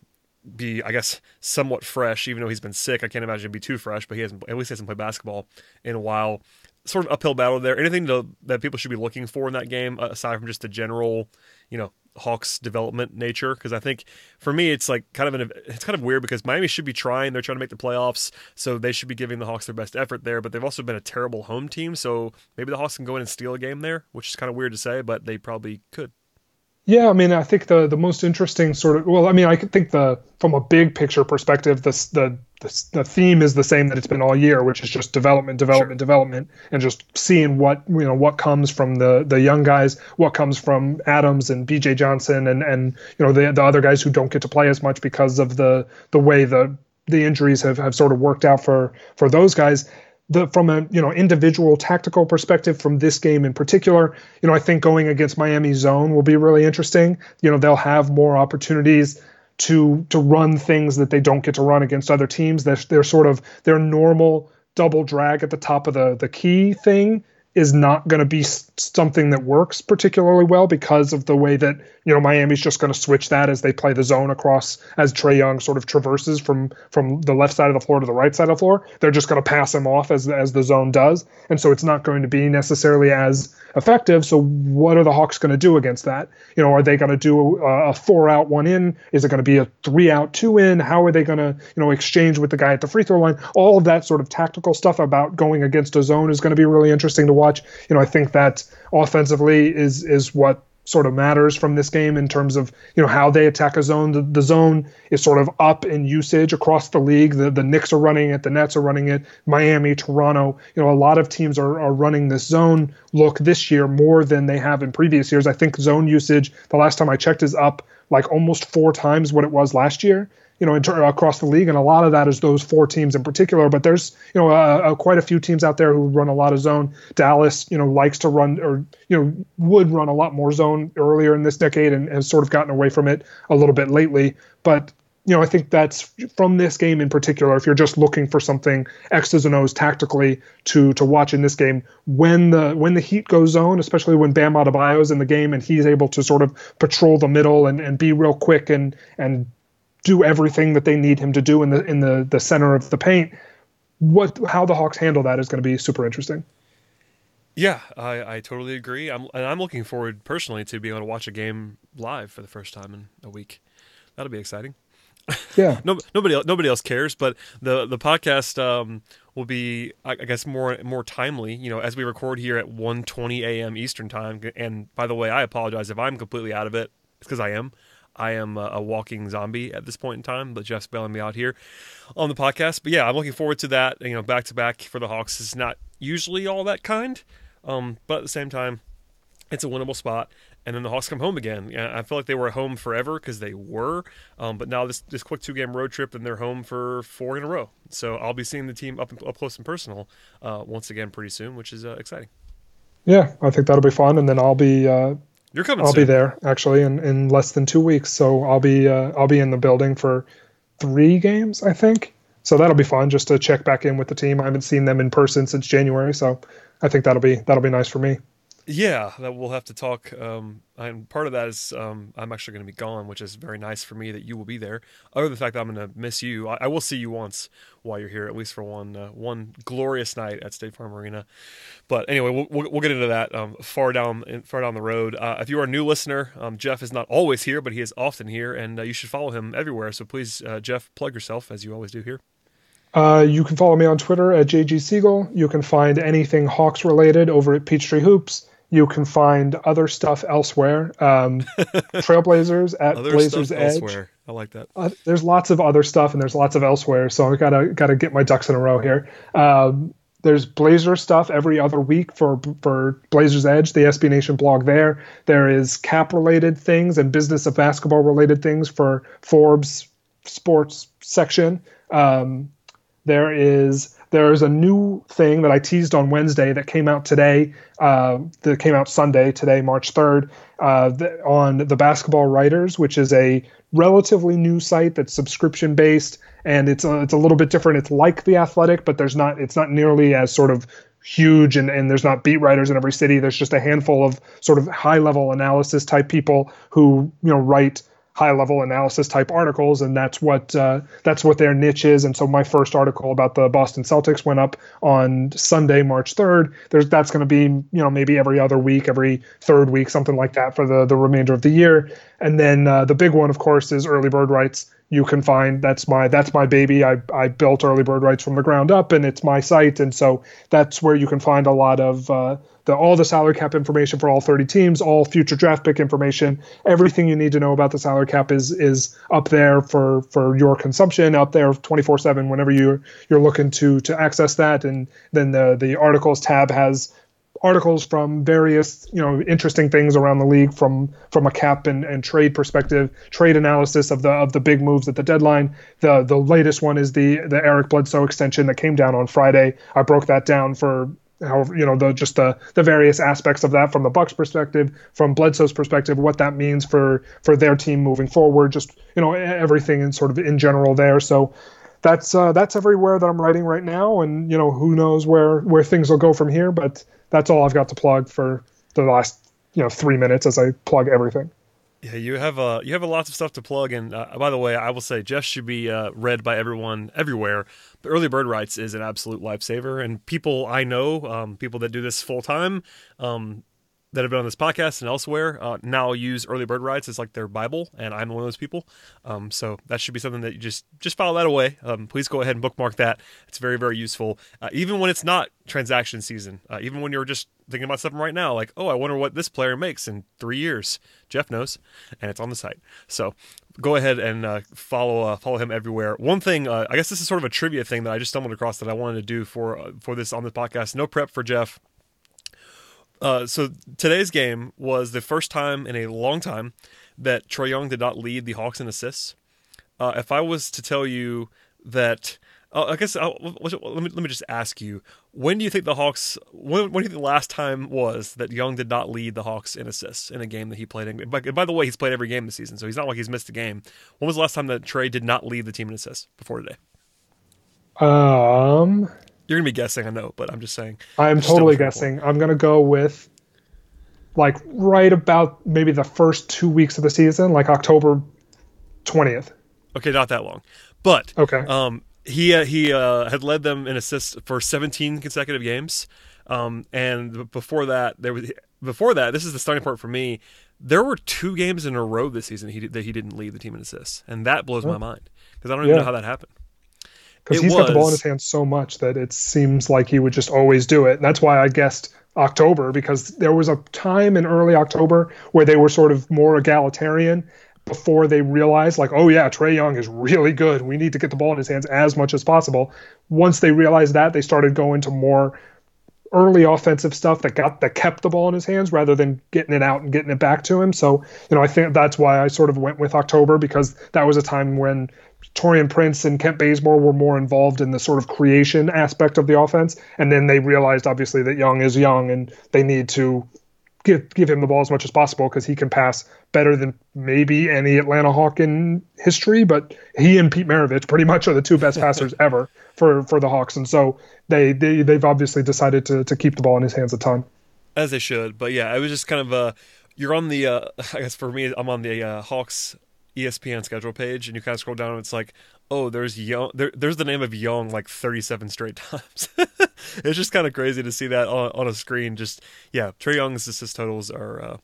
be, I guess, somewhat fresh, even though he's been sick. I can't imagine be too fresh, but he hasn't, at least he hasn't played basketball in a while. Sort of uphill battle there. Anything to, that people should be looking for in that game, uh, aside from just the general, you know, Hawks development nature because I think for me it's like kind of an it's kind of weird because Miami should be trying they're trying to make the playoffs so they should be giving the Hawks their best effort there but they've also been a terrible home team so maybe the Hawks can go in and steal a game there which is kind of weird to say but they probably could. Yeah, I mean, I think the the most interesting sort of well, I mean, I think the from a big picture perspective, the the the, the theme is the same that it's been all year, which is just development, development, sure. development, and just seeing what you know what comes from the the young guys, what comes from Adams and B.J. Johnson, and and you know the the other guys who don't get to play as much because of the the way the the injuries have, have sort of worked out for for those guys the from a you know individual tactical perspective from this game in particular, you know I think going against Miami zone will be really interesting. You know they'll have more opportunities to to run things that they don't get to run against other teams. They're, they're sort of their normal double drag at the top of the the key thing is not going to be something that works particularly well because of the way that you know Miami's just going to switch that as they play the zone across as Trae Young sort of traverses from from the left side of the floor to the right side of the floor. They're just going to pass him off as as the zone does, and so it's not going to be necessarily as effective. So what are the Hawks going to do against that? You know, are they going to do a, a four out one in? Is it going to be a three out two in? How are they going to you know exchange with the guy at the free throw line? All of that sort of tactical stuff about going against a zone is going to be really interesting to watch. You know, I think that offensively is is what sort of matters from this game in terms of you know how they attack a zone. The, the zone is sort of up in usage across the league. The the Knicks are running it, the Nets are running it, Miami, Toronto. You know, a lot of teams are, are running this zone look this year more than they have in previous years. I think zone usage the last time I checked is up like almost four times what it was last year you know, inter- across the league, and a lot of that is those four teams in particular. But there's, you know, uh, uh, quite a few teams out there who run a lot of zone. Dallas, you know, likes to run, or you know, would run a lot more zone earlier in this decade, and has sort of gotten away from it a little bit lately. But you know, I think that's from this game in particular. If you're just looking for something X's and O's tactically to to watch in this game, when the when the Heat goes zone, especially when Bam Adebayo's in the game and he's able to sort of patrol the middle and, and be real quick and and do everything that they need him to do in the in the the center of the paint. What how the Hawks handle that is going to be super interesting. Yeah, I, I totally agree. I'm and I'm looking forward personally to being able to watch a game live for the first time in a week. That'll be exciting. Yeah. [laughs] no, nobody else, nobody else cares, but the the podcast um, will be, I guess, more more timely. You know, as we record here at 1:20 a.m. Eastern time. And by the way, I apologize if I'm completely out of it. It's because I am. I am a, a, walking zombie at this point in time, but Jeff's bailing me out here on the podcast. But yeah, I'm looking forward to that. You know, back to back for the Hawks is not usually all that kind, um, but at the same time, it's a winnable spot. And then the Hawks come home again. I feel like they were at home forever because they were, um, but now this this quick two game road trip and they're home for four in a row. So I'll be seeing the team up up close and personal uh, once again pretty soon, which is uh, exciting. Yeah, I think that'll be fun, and then I'll be uh, you're coming. I'll soon. be there actually in, in less than two weeks. So I'll be uh, I'll be in the building for three games, I think. So that'll be fun just to check back in with the team. I haven't seen them in person since January, so I think that'll be that'll be nice for me. Yeah, that we'll have to talk. Um, and part of that is um, I'm actually going to be gone, which is very nice for me that you will be there. Other than the fact that I'm going to miss you, I, I, will see you once while you're here, at least for one uh, one glorious night at State Farm Arena. But anyway, we'll, we'll, we'll get into that um, far down far down the road. Uh, if you are a new listener, um, Jeff is not always here, but he is often here, and uh, you should follow him everywhere. So please, uh, Jeff, plug yourself as you always do here. Uh, you can follow me on Twitter at JG Siegel. You can find anything Hawks related over at Peachtree Hoops. You can find other stuff elsewhere. Um, [laughs] Trailblazers at other Blazers Edge. Elsewhere. I like that. Uh, there's lots of other stuff and there's lots of elsewhere. So I gotta gotta get my ducks in a row here. Um, there's Blazer stuff every other week for for Blazers Edge, the SB Nation blog. There, there is cap related things and business of basketball related things for Forbes Sports section. Um, there is there's a new thing that I teased on Wednesday that came out today, uh, that came out Sunday, today, March 3rd, uh, on the Basketball Writers, which is a relatively new site that's subscription based, and it's a, it's a little bit different. It's like the Athletic, but there's not it's not nearly as sort of huge and, and there's not beat writers in every city. There's just a handful of sort of high level analysis type people who you know write high level analysis type articles, and that's what uh, that's what their niche is. And so my first article about the Boston Celtics went up on Sunday, March third. There's that's going to be you know maybe every other week, every third week, something like that for the the remainder of the year. And then uh, the big one, of course, is early bird rights. You can find that's my that's my baby. I I built early bird rights from the ground up, and it's my site, and so that's where you can find a lot of uh, the all the salary cap information for all 30 teams, all future draft pick information, everything you need to know about the salary cap is is up there for for your consumption, up there 24/7 whenever you you're looking to to access that. And then the the articles tab has articles from various you know interesting things around the league from from a cap and, and trade perspective trade analysis of the of the big moves at the deadline the the latest one is the the Eric Bledsoe extension that came down on Friday I broke that down for how you know the just the the various aspects of that from the Bucks perspective, from Bledsoe's perspective, what that means for for their team moving forward, just you know everything in sort of in general there. So that's uh, that's everywhere that I'm writing right now, and you know who knows where where things will go from here. But that's all I've got to plug for the last you know three minutes as I plug everything. Yeah, you have a you have a lots of stuff to plug. And uh, by the way, I will say Jeff should be uh, read by everyone everywhere. But early bird rights is an absolute lifesaver, and people I know, um, people that do this full time, um, that have been on this podcast and elsewhere uh, now use early bird rights as like their bible and i'm one of those people um, so that should be something that you just just file that away um, please go ahead and bookmark that it's very very useful uh, even when it's not transaction season uh, even when you're just thinking about something right now like oh i wonder what this player makes in three years jeff knows and it's on the site so go ahead and uh, follow uh, follow him everywhere. One thing, uh, I guess this is sort of a trivia thing that I just stumbled across that I wanted to do for uh, for this on this podcast. No prep for Jeff. Uh, so today's game was the first time in a long time that Trae Young did not lead the Hawks in assists. Uh, if I was to tell you that, uh, I guess I'll, let me let me just ask you: When do you think the Hawks? When, when do you think the last time was that Young did not lead the Hawks in assists in a game that he played in? By, by the way, he's played every game this season, so he's not like he's missed a game. When was the last time that Trae did not lead the team in assists before today? Um, you're gonna be guessing, I know, but I'm just saying. I'm totally guessing. I'm gonna go with like right about maybe the first two weeks of the season, like October 20th. Okay, not that long, but okay. Um, he uh, he uh, had led them in assists for 17 consecutive games, um, and before that there was before that this is the starting part for me. There were two games in a row this season he, that he didn't lead the team in assists, and that blows my mind because I don't even yeah. know how that happened because he's was, got the ball in his hands so much that it seems like he would just always do it. And that's why I guessed October because there was a time in early October where they were sort of more egalitarian before they realized like oh yeah Trae Young is really good. We need to get the ball in his hands as much as possible. Once they realized that they started going to more early offensive stuff that got that kept the ball in his hands rather than getting it out and getting it back to him. So you know I think that's why I sort of went with October because that was a time when Taurean Prince and Kent Bazemore were more involved in the sort of creation aspect of the offense. And then they realized, obviously, that Young is young and they need to give give him the ball as much as possible because he can pass better than maybe any Atlanta Hawk in history. But he and Pete Maravich pretty much are the two best [laughs] passers ever for for the Hawks, and so they they they've obviously decided to to keep the ball in his hands a ton. As they should, but yeah, I was just kind of uh you're on the uh, [laughs] I guess for me I'm on the uh, Hawks ESPN schedule page, and you kind of scroll down, and it's like, oh, there's young, there, there's the name of Young like 37 straight [laughs] times. it's just kind of crazy to see that on, on a screen. Just yeah, Trae Young's assist totals are uh,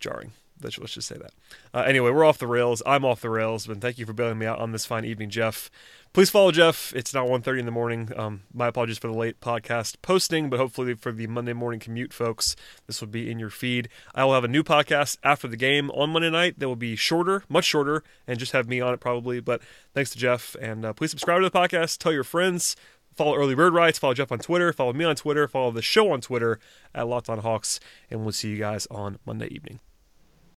jarring. Let's, let's just say that. Uh, anyway, we're off the rails. I'm off the rails, but thank you for bailing me out on this fine evening, Jeff. Please follow Jeff. It's now 1.30 in the morning. Um, my apologies for the late podcast posting, but hopefully for the Monday morning commute folks, this will be in your feed. I will have a new podcast after the game on Monday night that will be shorter, much shorter, and just have me on it probably. But thanks to Jeff, and uh, please subscribe to the podcast. Tell your friends. Follow Early Bird Rights. Follow Jeff on Twitter. Follow me on Twitter. Follow the show on Twitter at Locked On Hawks. And we'll see you guys on Monday evening.